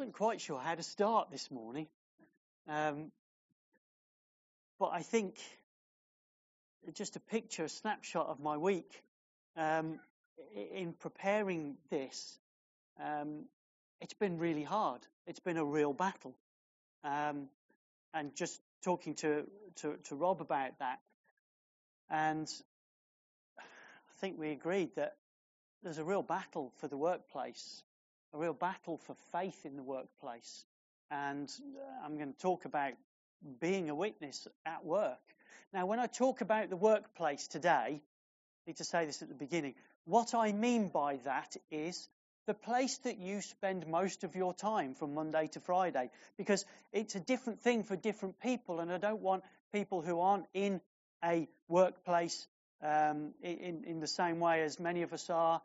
wasn't quite sure how to start this morning. Um, but I think just a picture, a snapshot of my week um, in preparing this, um, it's been really hard. It's been a real battle. Um, and just talking to, to, to Rob about that, and I think we agreed that there's a real battle for the workplace, a real battle for faith in the workplace. And uh, I'm going to talk about being a witness at work. Now, when I talk about the workplace today, I need to say this at the beginning. What I mean by that is the place that you spend most of your time from Monday to Friday, because it's a different thing for different people, and I don't want people who aren't in a workplace um, in, in the same way as many of us are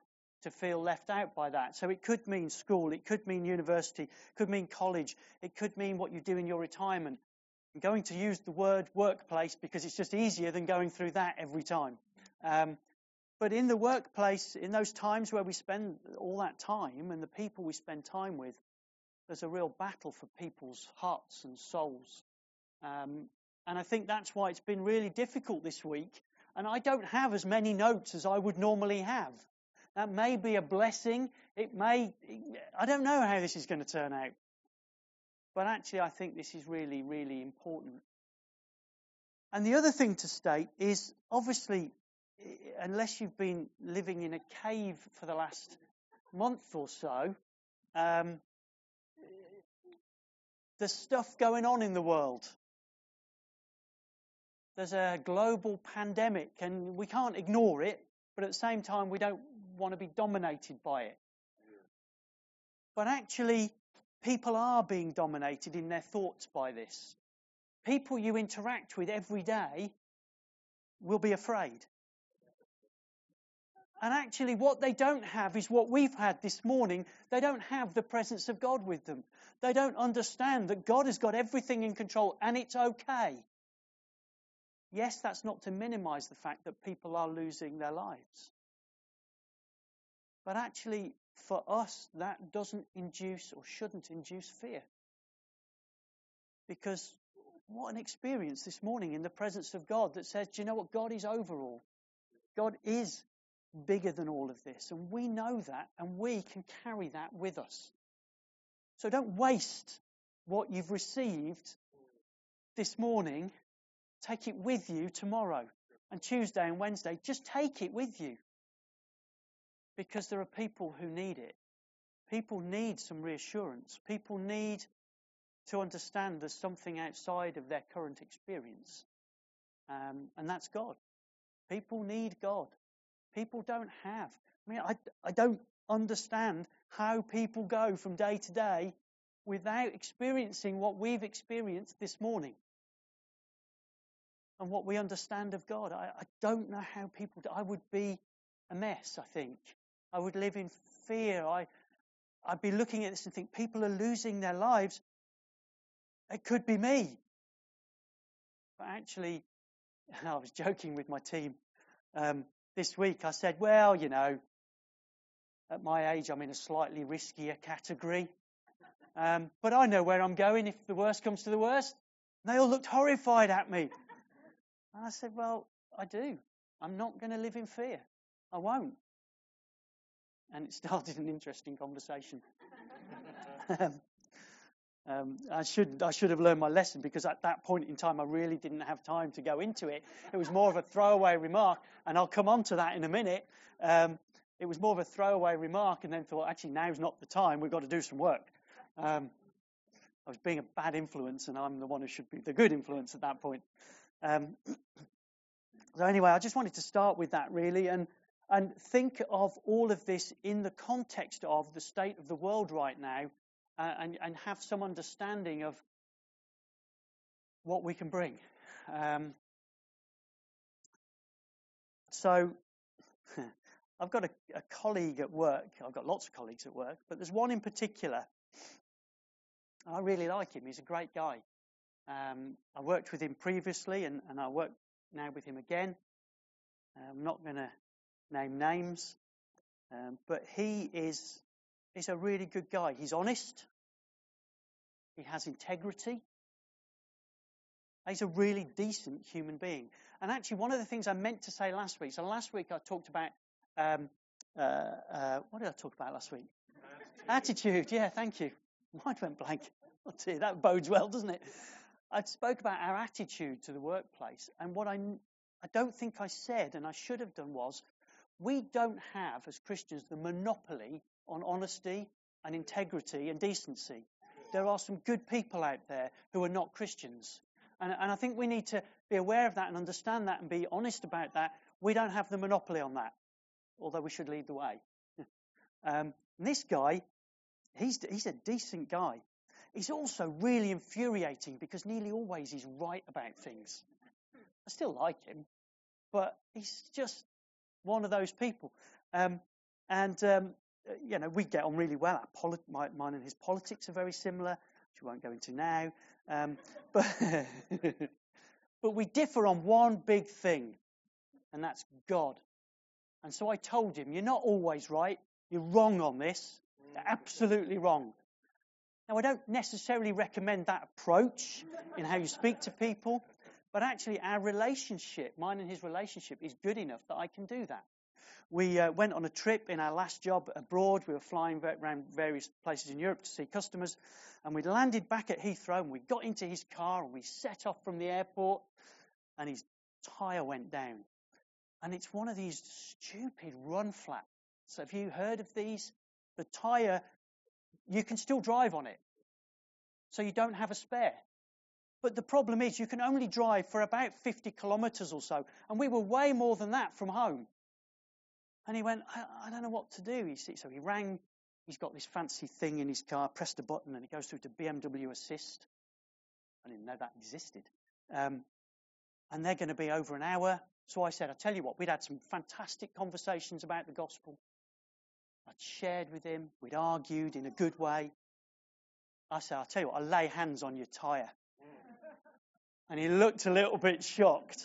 to feel left out by that. So it could mean school, it could mean university, it could mean college, it could mean what you do in your retirement. I'm going to use the word workplace because it's just easier than going through that every time. Um, but in the workplace, in those times where we spend all that time and the people we spend time with, there's a real battle for people's hearts and souls. Um, and I think that's why it's been really difficult this week. And I don't have as many notes as I would normally have. That may be a blessing. It may, I don't know how this is going to turn out. But actually, I think this is really, really important. And the other thing to state is obviously, unless you've been living in a cave for the last month or so, um, there's stuff going on in the world. There's a global pandemic, and we can't ignore it, but at the same time, we don't want to be dominated by it. But actually, people are being dominated in their thoughts by this. People you interact with every day will be afraid. And actually, what they don't have is what we've had this morning. They don't have the presence of God with them. They don't understand that God has got everything in control and it's okay. Yes, that's not to minimize the fact that people are losing their lives. But actually, for us, that doesn't induce or shouldn't induce fear. Because what an experience this morning in the presence of God that says, do you know what? God is over all. God is bigger than all of this. And we know that, and we can carry that with us. So don't waste what you've received this morning. Take it with you tomorrow and Tuesday and Wednesday. Just take it with you. Because there are people who need it. People need some reassurance. People need to understand there's something outside of their current experience. Um, and that's God. People need God. People don't have. I mean, I, I don't understand how people go from day to day without experiencing what we've experienced this morning and what we understand of God. I, I don't know how people do. I would be a mess, I think. I would live in fear. I, I'd be looking at this and think people are losing their lives. It could be me. But actually, I was joking with my team um, this week. I said, well, you know, at my age, I'm in a slightly riskier category. Um, but I know where I'm going if the worst comes to the worst. And they all looked horrified at me. And I said, well, I do. I'm not going to live in fear. I won't and it started an interesting conversation. um, um, I should I should have learned my lesson because at that point in time I really didn't have time to go into it. It was more of a throwaway remark, and I'll come on to that in a minute. Um, it was more of a throwaway remark, and then thought actually now's not the time. We've got to do some work. Um, I was being a bad influence, and I'm the one who should be the good influence at that point. Um, so anyway, I just wanted to start with that really, and and think of all of this in the context of the state of the world right now uh, and, and, have some understanding of what we can bring. Um, so, I've got a, a, colleague at work. I've got lots of colleagues at work, but there's one in particular. I really like him. He's a great guy. Um, I worked with him previously, and, and I work now with him again. I'm not going to name names, um, but he is is a really good guy. He's honest. He has integrity. He's a really decent human being. And actually, one of the things I meant to say last week, so last week I talked about, um, uh, uh, what did I talk about last week? Attitude. Attitude, yeah, thank you. Mind went blank. Oh dear, that bodes well, doesn't it? I spoke about our attitude to the workplace, and what I, I don't think I said, and I should have done, was we don't have, as Christians, the monopoly on honesty and integrity and decency. There are some good people out there who are not Christians. And, and I think we need to be aware of that and understand that and be honest about that. We don't have the monopoly on that, although we should lead the way. um, this guy, he's, he's a decent guy. He's also really infuriating because nearly always he's right about things. I still like him, but he's just one of those people. Um, and, um, you know, we get on really well. My mine and his politics are very similar, which we won't go into now. Um, but, but we differ on one big thing, and that's God. And so I told him, You're not always right. You're wrong on this. You're absolutely wrong. Now, I don't necessarily recommend that approach in how you speak to people, but actually, our relationship, mine and his relationship, is good enough that I can do that. We uh, went on a trip in our last job abroad. We were flying around various places in Europe to see customers. And we landed back at Heathrow and we got into his car and we set off from the airport and his tyre went down. And it's one of these stupid run flats. So have you heard of these? The tyre, you can still drive on it. So you don't have a spare. But the problem is you can only drive for about 50 kilometres or so. And we were way more than that from home. And he went, I, I don't know what to do. He, so he rang, he's got this fancy thing in his car, pressed a button, and it goes through to BMW Assist. I didn't know that existed. Um, and they're going to be over an hour. So I said, I tell you what, we'd had some fantastic conversations about the gospel. I'd shared with him, we'd argued in a good way. I said, I'll tell you what, I'll lay hands on your tyre. And he looked a little bit shocked.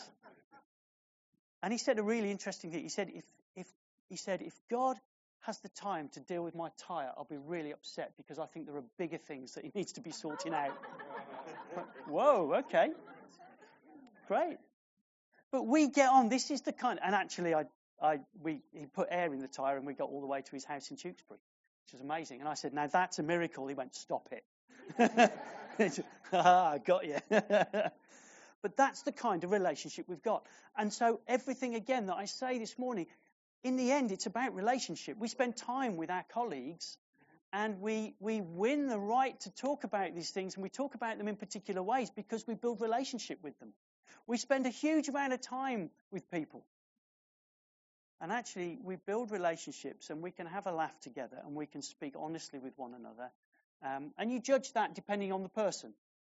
And he said a really interesting thing. He said, if, if, he said, if God has the time to deal with my tyre, I'll be really upset because I think there are bigger things that he needs to be sorting out. Whoa, okay. Great. But we get on. This is the kind, and actually, I, I, we, he put air in the tyre and we got all the way to his house in Tewkesbury, which was amazing. And I said, now that's a miracle. He went, stop it. ah, got you. but that's the kind of relationship we've got. And so everything again that I say this morning in the end, it's about relationship. We spend time with our colleagues and we, we win the right to talk about these things and we talk about them in particular ways because we build relationship with them. We spend a huge amount of time with people. And actually, we build relationships and we can have a laugh together and we can speak honestly with one another. Um, and you judge that depending on the person.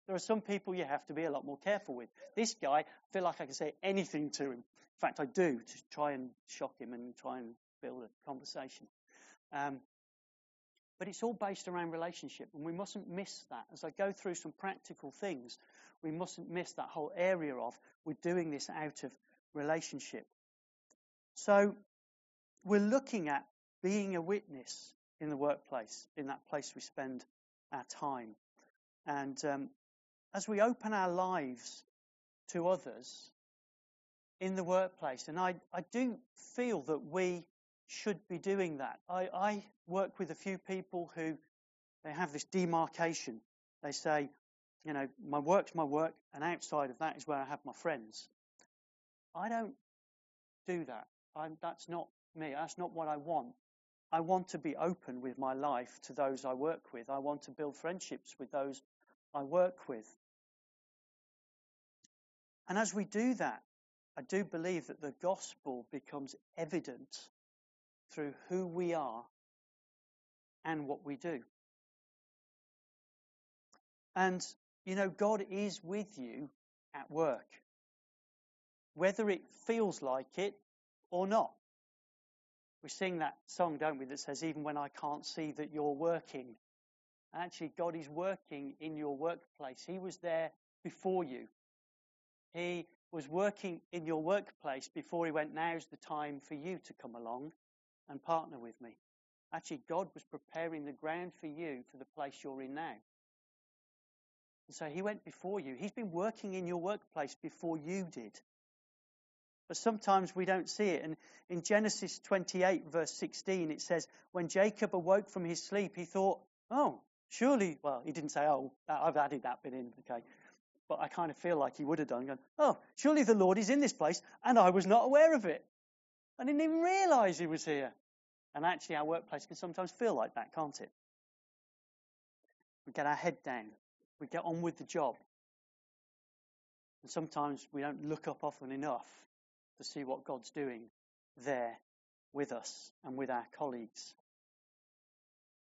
There are some people you have to be a lot more careful with. This guy, I feel like I can say anything to him. In fact, I do to try and shock him and try and build a conversation. Um, but it's all based around relationship, and we mustn't miss that. As I go through some practical things, we mustn't miss that whole area of we're doing this out of relationship. So we're looking at being a witness in the workplace, in that place we spend our time. And um, as we open our lives to others, in the workplace. And I, I do feel that we should be doing that. I, I work with a few people who they have this demarcation. They say, you know, my work's my work, and outside of that is where I have my friends. I don't do that. I'm, that's not me. That's not what I want. I want to be open with my life to those I work with. I want to build friendships with those I work with. And as we do that, I do believe that the gospel becomes evident through who we are and what we do. And, you know, God is with you at work, whether it feels like it or not. We sing that song, don't we, that says, Even when I can't see that you're working. Actually, God is working in your workplace. He was there before you. He was working in your workplace before he went, now's the time for you to come along and partner with me. Actually, God was preparing the ground for you for the place you're in now. And so he went before you. He's been working in your workplace before you did. But sometimes we don't see it. And in Genesis 28, verse 16, it says, When Jacob awoke from his sleep, he thought, Oh, surely, well, he didn't say, Oh, I've added that bit in, okay. But I kind of feel like he would have done, going, Oh, surely the Lord is in this place, and I was not aware of it. I didn't even realize he was here. And actually, our workplace can sometimes feel like that, can't it? We get our head down. We get on with the job. And sometimes we don't look up often enough to see what God's doing there with us and with our colleagues.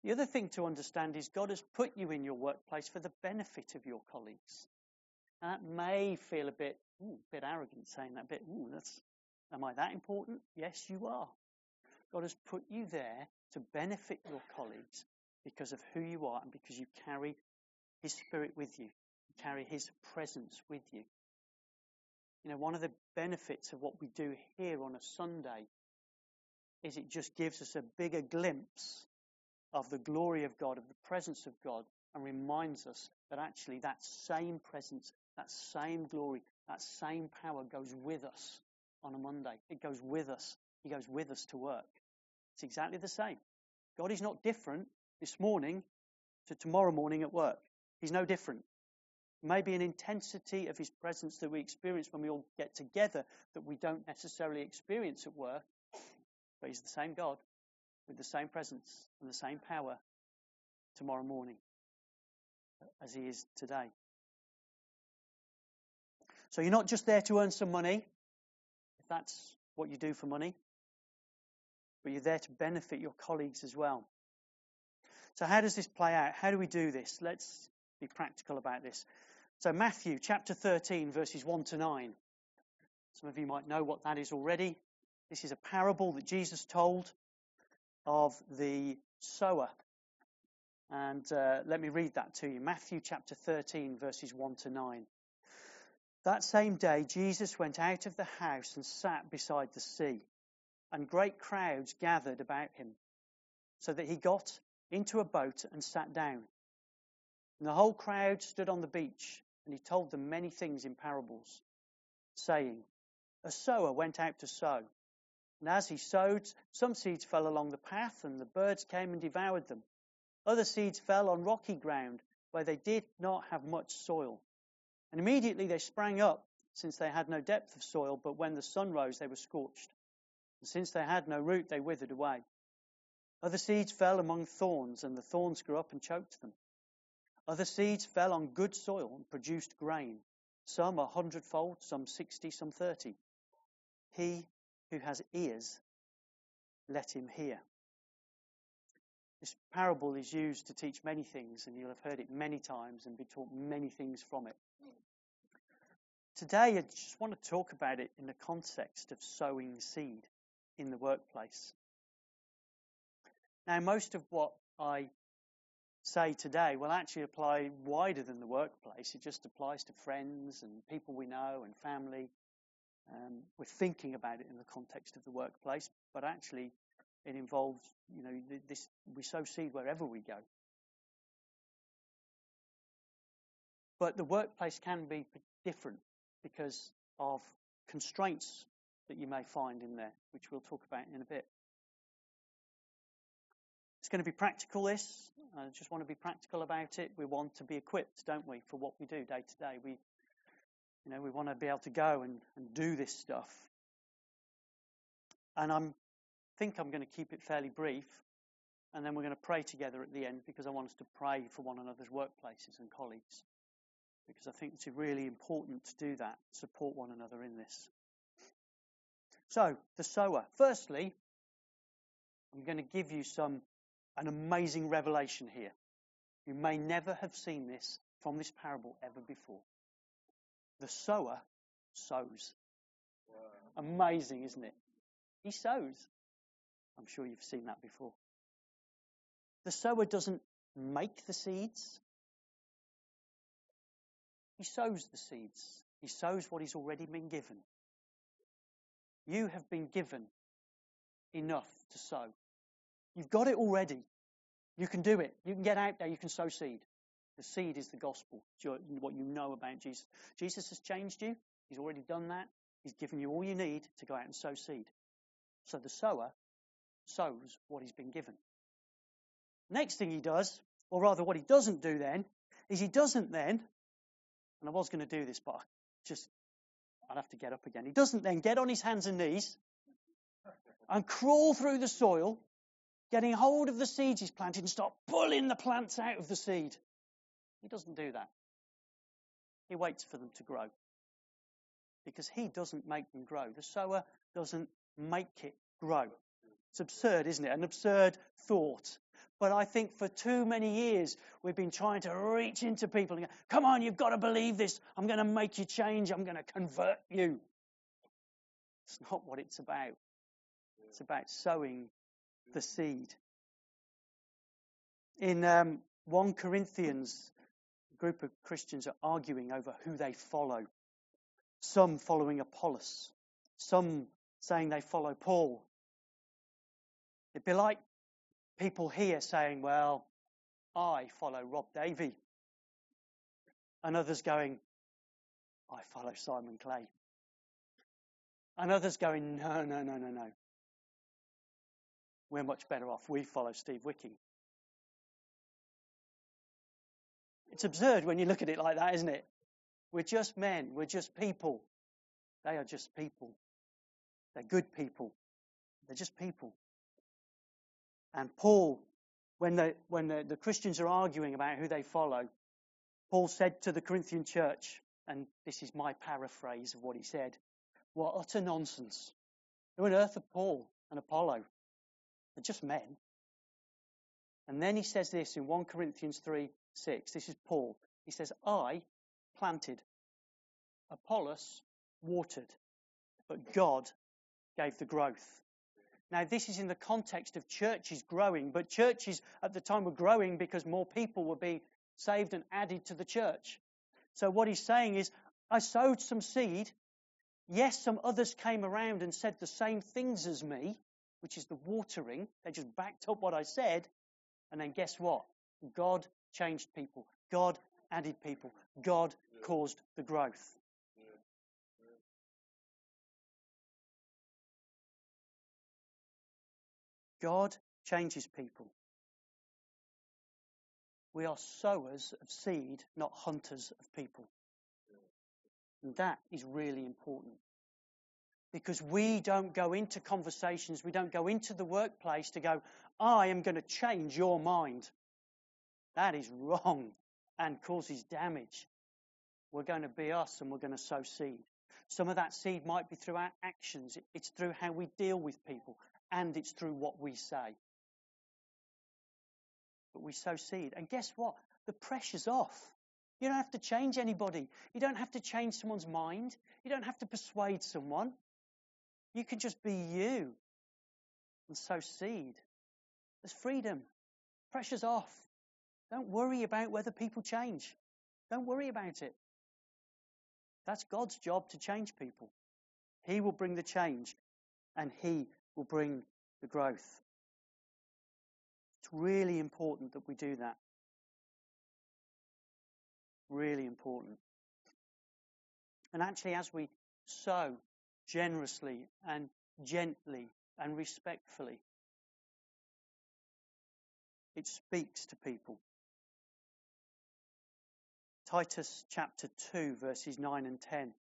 The other thing to understand is God has put you in your workplace for the benefit of your colleagues. And that may feel a bit, ooh, a bit arrogant saying that bit, ooh, that's, am I that important? Yes, you are. God has put you there to benefit your colleagues because of who you are and because you carry His Spirit with you. You carry His presence with you. You know, one of the benefits of what we do here on a Sunday is it just gives us a bigger glimpse of the glory of God, of the presence of God, and reminds us that actually that same presence, that same glory, that same power goes with us on a Monday. It goes with us. He goes with us to work. It's exactly the same. God is not different this morning to tomorrow morning at work. He's no different. Maybe an intensity of his presence that we experience when we all get together that we don't necessarily experience at work. But he's the same God with the same presence and the same power tomorrow morning as he is today. So you're not just there to earn some money, if that's what you do for money, but you're there to benefit your colleagues as well. So how does this play out? How do we do this? Let's be practical about this. So Matthew chapter 13 verses 1 to 9. Some of you might know what that is already. This is a parable that Jesus told of the sower. And uh, let me read that to you. Matthew chapter 13 verses 1 to 9. That same day, Jesus went out of the house and sat beside the sea, and great crowds gathered about him, so that he got into a boat and sat down. And the whole crowd stood on the beach, and he told them many things in parables, saying, A sower went out to sow. And as he sowed, some seeds fell along the path, and the birds came and devoured them. Other seeds fell on rocky ground, where they did not have much soil. And immediately they sprang up, since they had no depth of soil, but when the sun rose, they were scorched. And since they had no root, they withered away. Other seeds fell among thorns, and the thorns grew up and choked them. Other seeds fell on good soil and produced grain, some a hundredfold, some sixty, some thirty. He who has ears, let him hear. This parable is used to teach many things, and you'll have heard it many times and be taught many things from it. Today, I just want to talk about it in the context of sowing seed in the workplace. Now, most of what I say today will actually apply wider than the workplace. It just applies to friends and people we know and family. Um, we're thinking about it in the context of the workplace, but actually it involves, you know, this, we sow seed wherever we go. But the workplace can be different because of constraints that you may find in there, which we'll talk about in a bit. It's going to be practical, this. I just want to be practical about it. We want to be equipped, don't we, for what we do day to day. We, you know, we want to be able to go and, and do this stuff. And I think I'm going to keep it fairly brief. And then we're going to pray together at the end because I want us to pray for one another's workplaces and colleagues. Because I think it's really important to do that, support one another in this. So, the sower. Firstly, I'm going to give you some an amazing revelation here. You may never have seen this from this parable ever before. The sower sows. Wow. Amazing, isn't it? He sows. I'm sure you've seen that before. The sower doesn't make the seeds. He sows the seeds. He sows what he's already been given. You have been given enough to sow. You've got it already. You can do it. You can get out there. You can sow seed. The seed is the gospel, what you know about Jesus. Jesus has changed you. He's already done that. He's given you all you need to go out and sow seed. So the sower sows what he's been given. Next thing he does, or rather what he doesn't do then, is he doesn't then, and I was going to do this, but I just, I'd have to get up again. He doesn't then get on his hands and knees and crawl through the soil, getting hold of the seeds he's planted and start pulling the plants out of the seed. He doesn't do that. He waits for them to grow. Because he doesn't make them grow. The sower doesn't make it grow. It's absurd, isn't it? An absurd thought. But I think for too many years, we've been trying to reach into people and go, come on, you've got to believe this. I'm going to make you change. I'm going to convert you. It's not what it's about. It's about sowing the seed. In um, 1 Corinthians, a group of Christians are arguing over who they follow. Some following Apollos, some saying they follow Paul. It'd be like people here saying, Well, I follow Rob Davey. And others going, I follow Simon Clay. And others going, No, no, no, no, no. We're much better off. We follow Steve Wicking. It's absurd when you look at it like that, isn't it? We're just men. We're just people. They are just people. They're good people. They're just people. And Paul, when, the, when the, the Christians are arguing about who they follow, Paul said to the Corinthian church, and this is my paraphrase of what he said, what utter nonsense. Who on earth are Paul and Apollo? They're just men. And then he says this in 1 Corinthians 3 6. This is Paul. He says, I planted, Apollos watered, but God gave the growth. Now, this is in the context of churches growing, but churches at the time were growing because more people were being saved and added to the church. So, what he's saying is, I sowed some seed. Yes, some others came around and said the same things as me, which is the watering. They just backed up what I said. And then guess what? God changed people. God added people. God caused the growth. God changes people. We are sowers of seed, not hunters of people. And that is really important. Because we don't go into conversations, we don't go into the workplace to go, I am going to change your mind. That is wrong and causes damage. We're going to be us and we're going to sow seed. Some of that seed might be through our actions. It's through how we deal with people and it's through what we say. But we sow seed. And guess what? The pressure's off. You don't have to change anybody. You don't have to change someone's mind. You don't have to persuade someone. You can just be you and sow seed. There's freedom. Pressure's off. Don't worry about whether people change. Don't worry about it. That's God's job to change people. He will bring the change and He will bring the growth. It's really important that we do that. Really important. And actually, as we sow generously and gently and respectfully, it speaks to people. Titus chapter 2, verses 9 and 10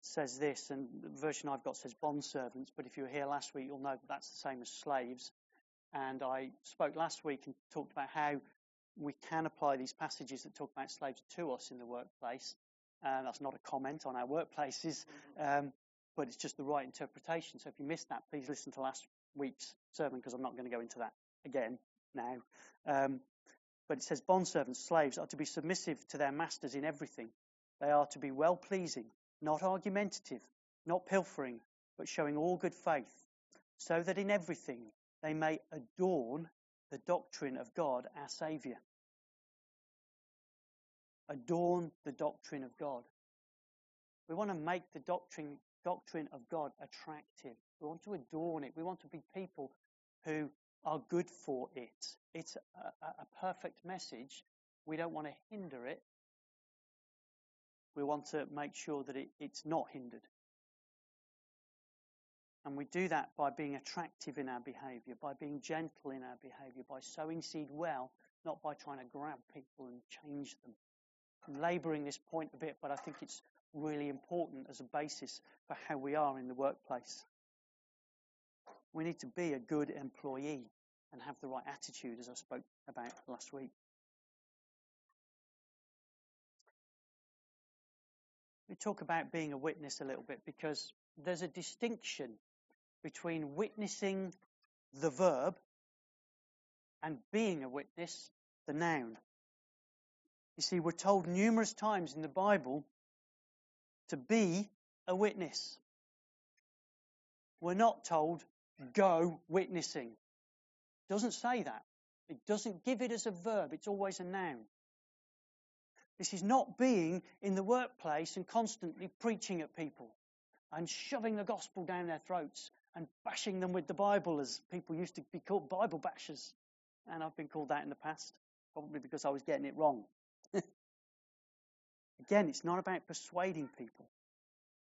says this, and the version I've got says bondservants, but if you were here last week, you'll know that that's the same as slaves. And I spoke last week and talked about how we can apply these passages that talk about slaves to us in the workplace. And that's not a comment on our workplaces, um, but it's just the right interpretation. So if you missed that, please listen to last week's sermon because I'm not going to go into that again now. Um, but it says bondservants, slaves are to be submissive to their masters in everything. They are to be well pleasing, not argumentative, not pilfering, but showing all good faith, so that in everything they may adorn the doctrine of God our Saviour. Adorn the doctrine of God. We want to make the doctrine, doctrine of God attractive. We want to adorn it. We want to be people who are good for it. It's a, a, perfect message we don't want to hinder it. We want to make sure that it, it's not hindered. And we do that by being attractive in our behavior, by being gentle in our behavior, by sowing seed well, not by trying to grab people and change them. I'm laboring this point a bit, but I think it's really important as a basis for how we are in the workplace. We need to be a good employee and have the right attitude, as I spoke about last week. We talk about being a witness a little bit because there's a distinction between witnessing the verb and being a witness, the noun. You see, we're told numerous times in the Bible to be a witness. We're not told go witnessing. It doesn't say that. It doesn't give it as a verb. It's always a noun. This is not being in the workplace and constantly preaching at people and shoving the gospel down their throats and bashing them with the Bible as people used to be called Bible bashers. And I've been called that in the past, probably because I was getting it wrong. Again, it's not about persuading people.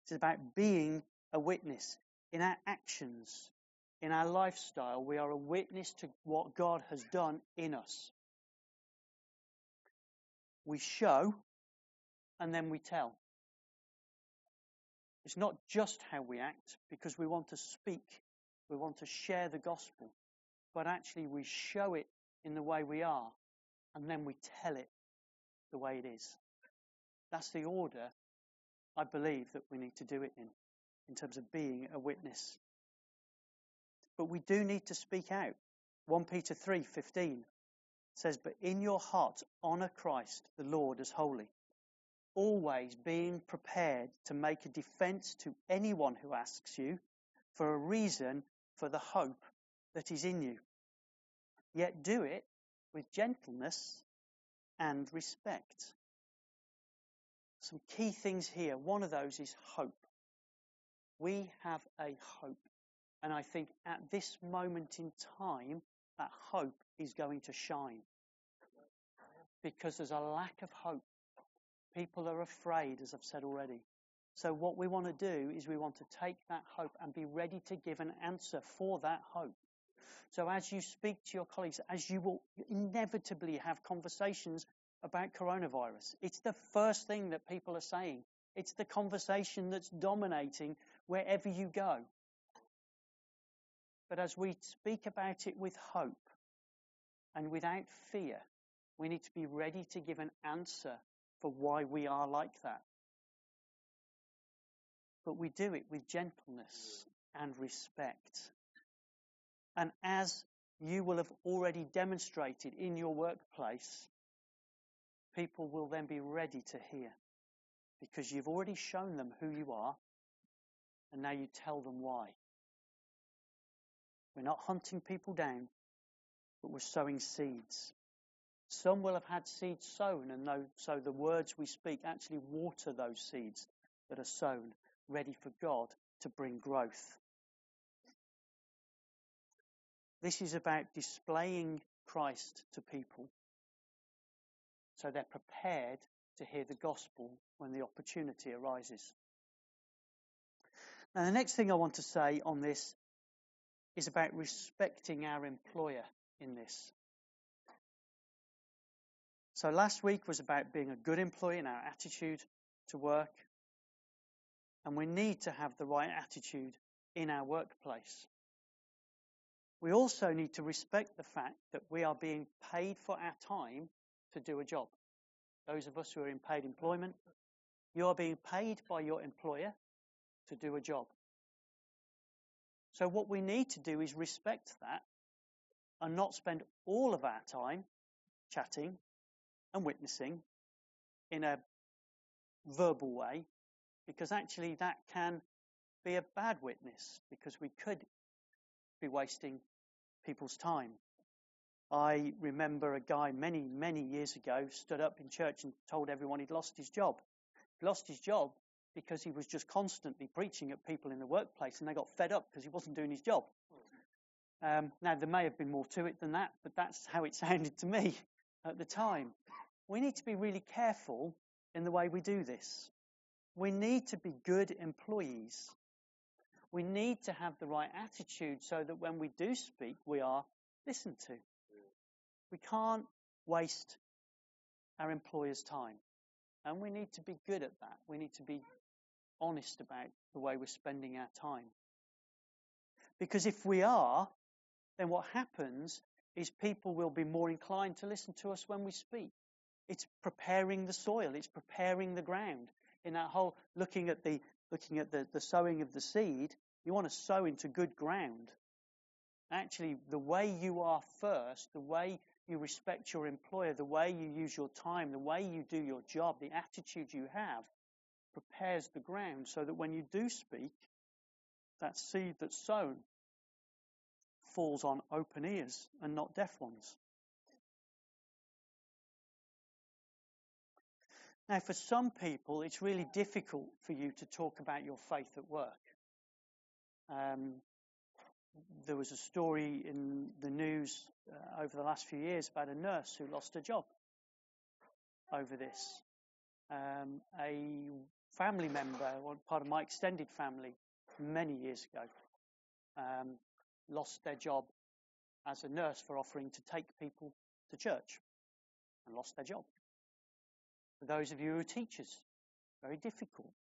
It's about being a witness in our actions, in our lifestyle. We are a witness to what God has done in us. We show and then we tell. It's not just how we act because we want to speak, we want to share the gospel, but actually we show it in the way we are and then we tell it the way it is. That's the order I believe that we need to do it in, in terms of being a witness. But we do need to speak out. 1 Peter 3:15 says, "But in your heart honor Christ the Lord as holy, always being prepared to make a defense to anyone who asks you for a reason for the hope that is in you. Yet do it with gentleness and respect. Some key things here. One of those is hope. We have a hope. And I think at this moment in time, that hope is going to shine. Because there's a lack of hope People are afraid, as I've said already. So what we want to do is we want to take that hope and be ready to give an answer for that hope. So as you speak to your colleagues, as you will inevitably have conversations about coronavirus, it's the first thing that people are saying. It's the conversation that's dominating wherever you go. But as we speak about it with hope and without fear, we need to be ready to give an answer for why we are like that. But we do it with gentleness and respect. And as you will have already demonstrated in your workplace, people will then be ready to hear because you've already shown them who you are and now you tell them why. We're not hunting people down, but we're sowing seeds. Some will have had seeds sown, and so the words we speak actually water those seeds that are sown, ready for God to bring growth. This is about displaying Christ to people so they're prepared to hear the gospel when the opportunity arises. Now, the next thing I want to say on this is about respecting our employer in this. So last week was about being a good employee and our attitude to work. And we need to have the right attitude in our workplace. We also need to respect the fact that we are being paid for our time to do a job. Those of us who are in paid employment, you are being paid by your employer to do a job. So what we need to do is respect that and not spend all of our time chatting and witnessing in a verbal way, because actually that can be a bad witness, because we could be wasting people's time. I remember a guy many, many years ago stood up in church and told everyone he'd lost his job. He lost his job because he was just constantly preaching at people in the workplace and they got fed up because he wasn't doing his job. Um, now, there may have been more to it than that, but that's how it sounded to me at the time. we need to be really careful in the way we do this. We need to be good employees. We need to have the right attitude so that when we do speak, we are listened to. We can't waste our employer's time. And we need to be good at that. We need to be honest about the way we're spending our time. Because if we are, then what happens is people will be more inclined to listen to us when we speak. It's preparing the soil, it's preparing the ground. In that whole looking at the looking at the, the sowing of the seed, you want to sow into good ground. Actually, the way you are first, the way you respect your employer, the way you use your time, the way you do your job, the attitude you have, prepares the ground so that when you do speak, that seed that's sown falls on open ears and not deaf ones. Now, for some people, it's really difficult for you to talk about your faith at work. Um, there was a story in the news uh, over the last few years about a nurse who lost her job over this. Um, a family member, part of my extended family, many years ago, um, lost their job as a nurse for offering to take people to church and lost their job. For those of you who are teachers, very difficult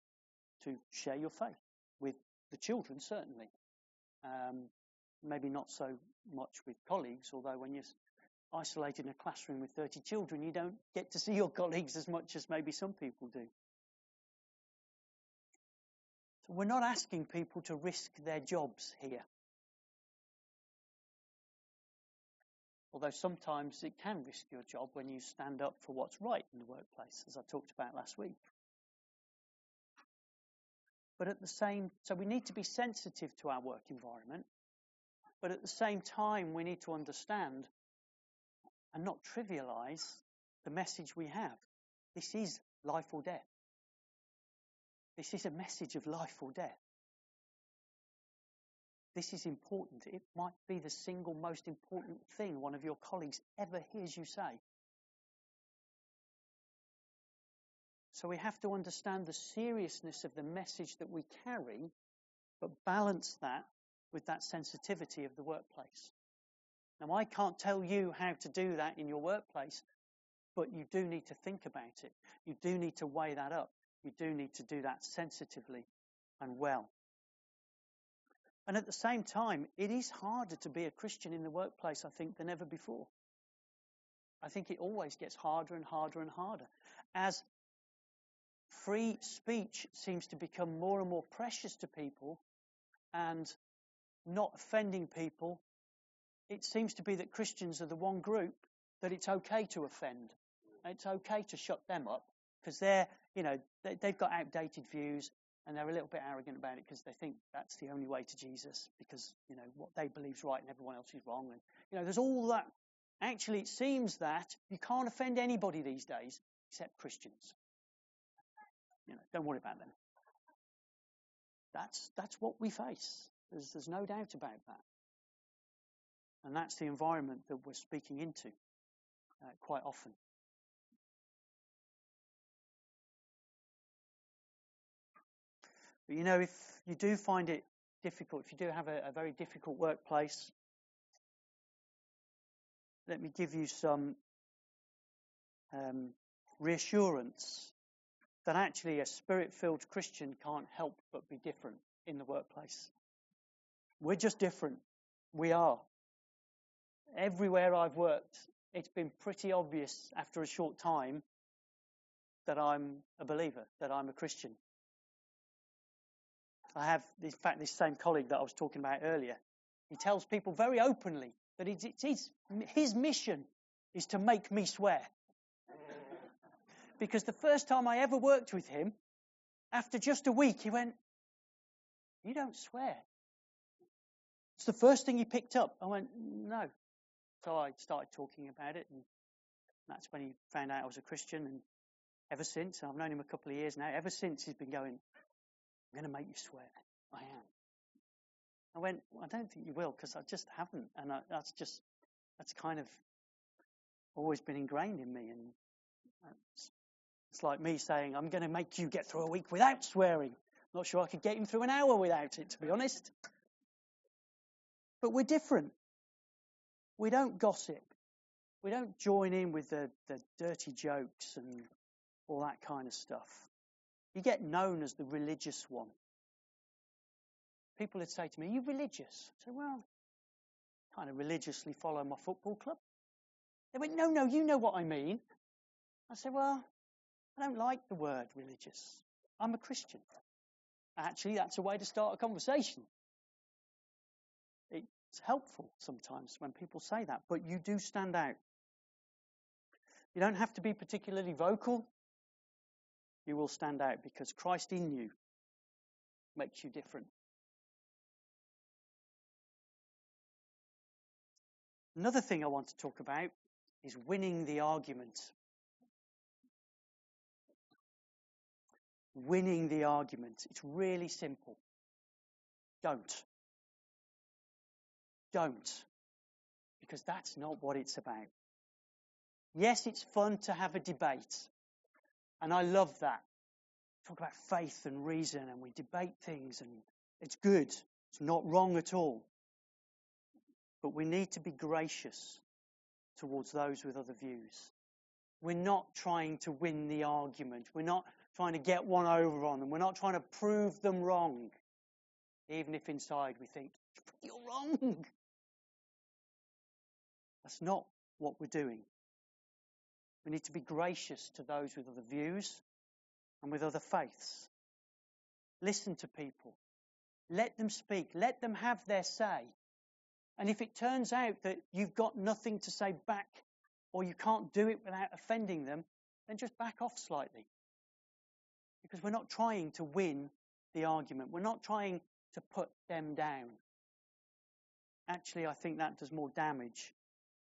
to share your faith with the children, certainly. Um, maybe not so much with colleagues, although when you're isolated in a classroom with 30 children, you don't get to see your colleagues as much as maybe some people do. So we're not asking people to risk their jobs here. Although sometimes it can risk your job when you stand up for what's right in the workplace, as I talked about last week. But at the same, so we need to be sensitive to our work environment. But at the same time, we need to understand and not trivialize the message we have. This is life or death. This is a message of life or death. This is important. It might be the single most important thing one of your colleagues ever hears you say. So we have to understand the seriousness of the message that we carry, but balance that with that sensitivity of the workplace. Now, I can't tell you how to do that in your workplace, but you do need to think about it. You do need to weigh that up. You do need to do that sensitively and well. And at the same time, it is harder to be a Christian in the workplace, I think, than ever before. I think it always gets harder and harder and harder. As free speech seems to become more and more precious to people and not offending people, it seems to be that Christians are the one group that it's okay to offend. It's okay to shut them up because they're, you know, they, have got outdated views and they're a little bit arrogant about it because they think that's the only way to Jesus because you know what they believe is right and everyone else is wrong and you know there's all that. Actually it seems that you can't offend anybody these days except Christians. You know don't worry about them. That's that's what we face there's there's no doubt about that and that's the environment that we're speaking into uh, quite often But you know, if you do find it difficult, if you do have a, a very difficult workplace, let me give you some um, reassurance that actually a spirit filled Christian can't help but be different in the workplace. We're just different. We are. Everywhere I've worked, it's been pretty obvious after a short time that I'm a believer, that I'm a Christian. I have, in fact, this same colleague that I was talking about earlier. He tells people very openly that it's, his, his mission is to make me swear. because the first time I ever worked with him, after just a week, he went, You don't swear. It's the first thing he picked up. I went, No. So I started talking about it, and that's when he found out I was a Christian. And ever since, I've known him a couple of years now, ever since he's been going, I'm going to make you swear. I am. I went, well, I don't think you will because I just haven't. And I, that's just, that's kind of always been ingrained in me. And It's, it's like me saying, I'm going to make you get through a week without swearing. Not sure I could get him through an hour without it, to be honest. But we're different. We don't gossip. We don't join in with the, the dirty jokes and all that kind of stuff. You get known as the religious one. People would say to me, Are you religious? I say, Well, kind of religiously follow my football club. They went, No, no, you know what I mean. I said, Well, I don't like the word religious. I'm a Christian. Actually, that's a way to start a conversation. It's helpful sometimes when people say that, but you do stand out. You don't have to be particularly vocal. You will stand out because Christ in you makes you different. Another thing I want to talk about is winning the argument. Winning the argument. It's really simple. Don't. Don't. Because that's not what it's about. Yes, it's fun to have a debate. And I love that. Talk about faith and reason and we debate things and it's good. It's not wrong at all. But we need to be gracious towards those with other views. We're not trying to win the argument. We're not trying to get one over on them. We're not trying to prove them wrong. Even if inside we think, you're wrong. That's not what we're doing. We need to be gracious to those with other views and with other faiths. Listen to people. Let them speak. Let them have their say. And if it turns out that you've got nothing to say back or you can't do it without offending them, then just back off slightly. Because we're not trying to win the argument. We're not trying to put them down. Actually, I think that does more damage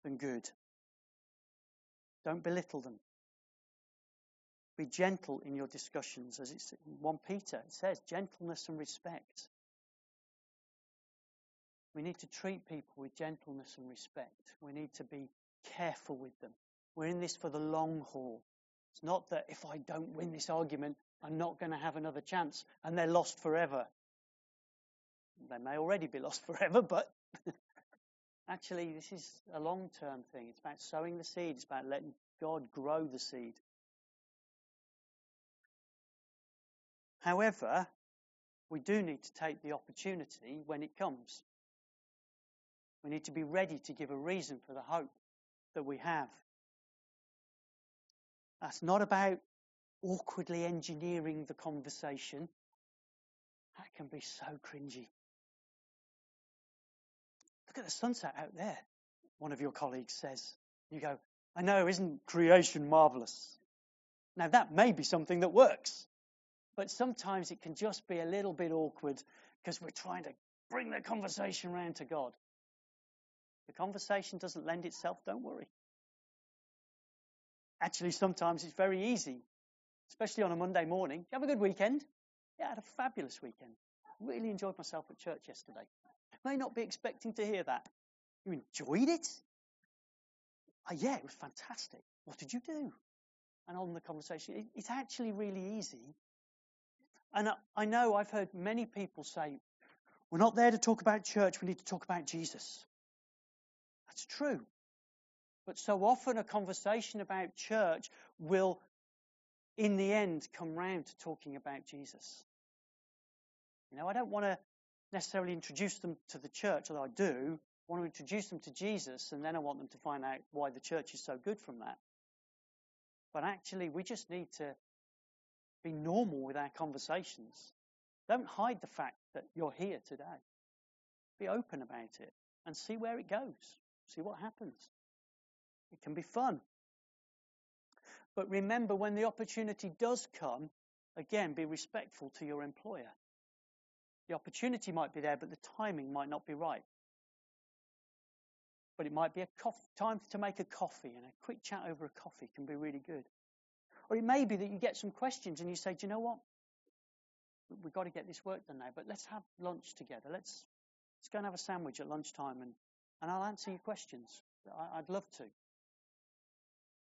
than good. Don't belittle them. Be gentle in your discussions, as it's in 1 Peter. It says gentleness and respect. We need to treat people with gentleness and respect. We need to be careful with them. We're in this for the long haul. It's not that if I don't win this argument, I'm not going to have another chance and they're lost forever. They may already be lost forever, but Actually, this is a long term thing. It's about sowing the seed, it's about letting God grow the seed. However, we do need to take the opportunity when it comes. We need to be ready to give a reason for the hope that we have. That's not about awkwardly engineering the conversation. That can be so cringy. Look at the sunset out there, one of your colleagues says. You go, I know, isn't creation marvelous? Now, that may be something that works, but sometimes it can just be a little bit awkward because we're trying to bring the conversation round to God. The conversation doesn't lend itself, don't worry. Actually, sometimes it's very easy, especially on a Monday morning. you have a good weekend? Yeah, I had a fabulous weekend. Really enjoyed myself at church yesterday may not be expecting to hear that. You enjoyed it? Oh, yeah, it was fantastic. What did you do? And on the conversation, it, it's actually really easy. And I, I know I've heard many people say, we're not there to talk about church, we need to talk about Jesus. That's true. But so often a conversation about church will, in the end, come round to talking about Jesus. You know, I don't want to necessarily introduce them to the church, although I do. I want to introduce them to Jesus, and then I want them to find out why the church is so good from that. But actually, we just need to be normal with our conversations. Don't hide the fact that you're here today. Be open about it and see where it goes. See what happens. It can be fun. But remember, when the opportunity does come, again, be respectful to your employer. The opportunity might be there, but the timing might not be right. But it might be a coffee, time to make a coffee, and a quick chat over a coffee can be really good. Or it may be that you get some questions and you say, Do you know what? We've got to get this work done now, but let's have lunch together. Let's, let's go and have a sandwich at lunchtime and, and I'll answer your questions. I, I'd love to.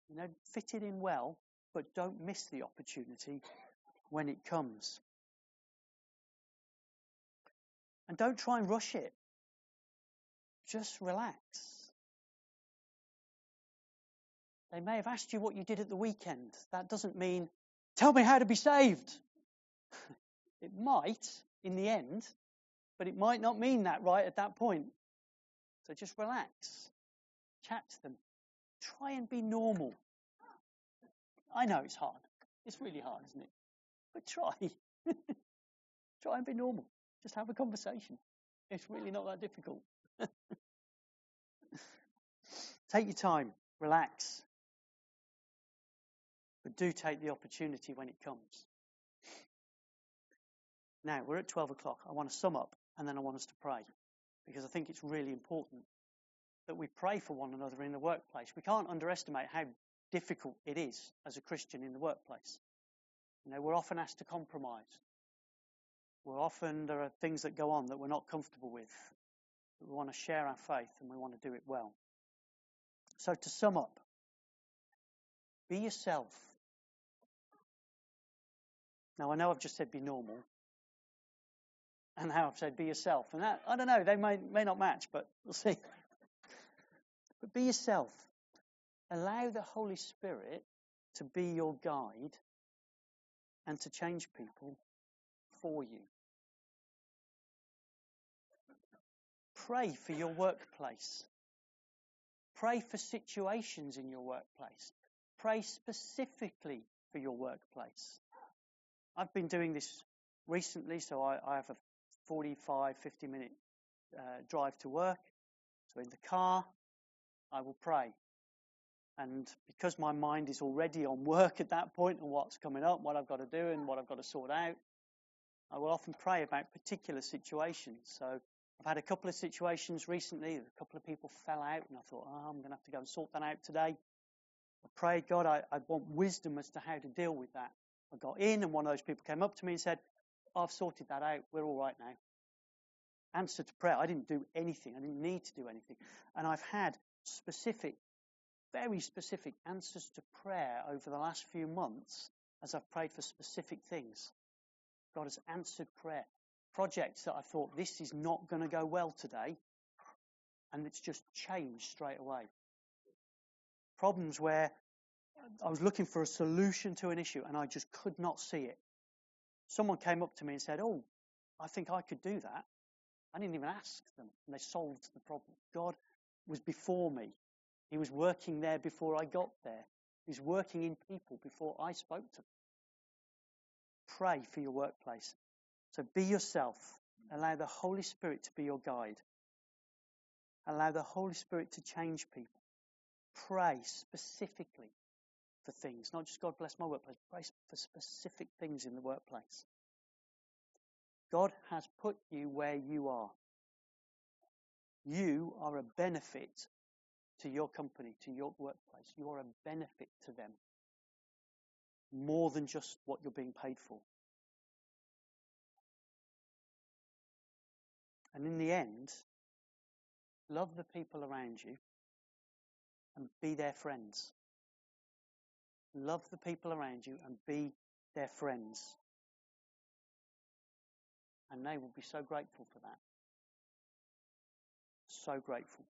You know, fit it in well, but don't miss the opportunity when it comes. And don't try and rush it. Just relax. They may have asked you what you did at the weekend. That doesn't mean, tell me how to be saved. it might in the end, but it might not mean that right at that point. So just relax. Chat to them. Try and be normal. I know it's hard. It's really hard, isn't it? But try. try and be normal. Just have a conversation. It's really not that difficult. take your time, relax. But do take the opportunity when it comes. Now, we're at 12 o'clock. I want to sum up and then I want us to pray because I think it's really important that we pray for one another in the workplace. We can't underestimate how difficult it is as a Christian in the workplace. You know, we're often asked to compromise. We're often, there are things that go on that we're not comfortable with. But We want to share our faith and we want to do it well. So to sum up, be yourself. Now I know I've just said be normal, and now I've said be yourself, and that I don't know they may may not match, but we'll see. but be yourself. Allow the Holy Spirit to be your guide and to change people for you. Pray for your workplace. Pray for situations in your workplace. Pray specifically for your workplace. I've been doing this recently, so I, I have a 45, 50 minute uh, drive to work. So in the car, I will pray. And because my mind is already on work at that point and what's coming up, what I've got to do and what I've got to sort out, I will often pray about particular situations. So I've had a couple of situations recently, a couple of people fell out, and I thought, oh, I'm going to have to go and sort that out today. I prayed, God, I, I want wisdom as to how to deal with that. I got in, and one of those people came up to me and said, I've sorted that out. We're all right now. Answer to prayer. I didn't do anything. I didn't need to do anything. And I've had specific very specific answers to prayer over the last few months as I've prayed for specific things. God has answered prayer. Projects that I thought this is not going to go well today, and it's just changed straight away. Problems where I was looking for a solution to an issue and I just could not see it. Someone came up to me and said, Oh, I think I could do that. I didn't even ask them, and they solved the problem. God was before me he was working there before I got there. He was working in people before I spoke to them. Pray for your workplace. So be yourself. Allow the Holy Spirit to be your guide. Allow the Holy Spirit to change people. Pray specifically for things, not just God bless my workplace. Pray for specific things in the workplace. God has put you where you are. You are a benefit to your company, to your workplace. You're a benefit to them more than just what you're being paid for. And in the end, love the people around you and be their friends. Love the people around you and be their friends. And they will be so grateful for that. So grateful.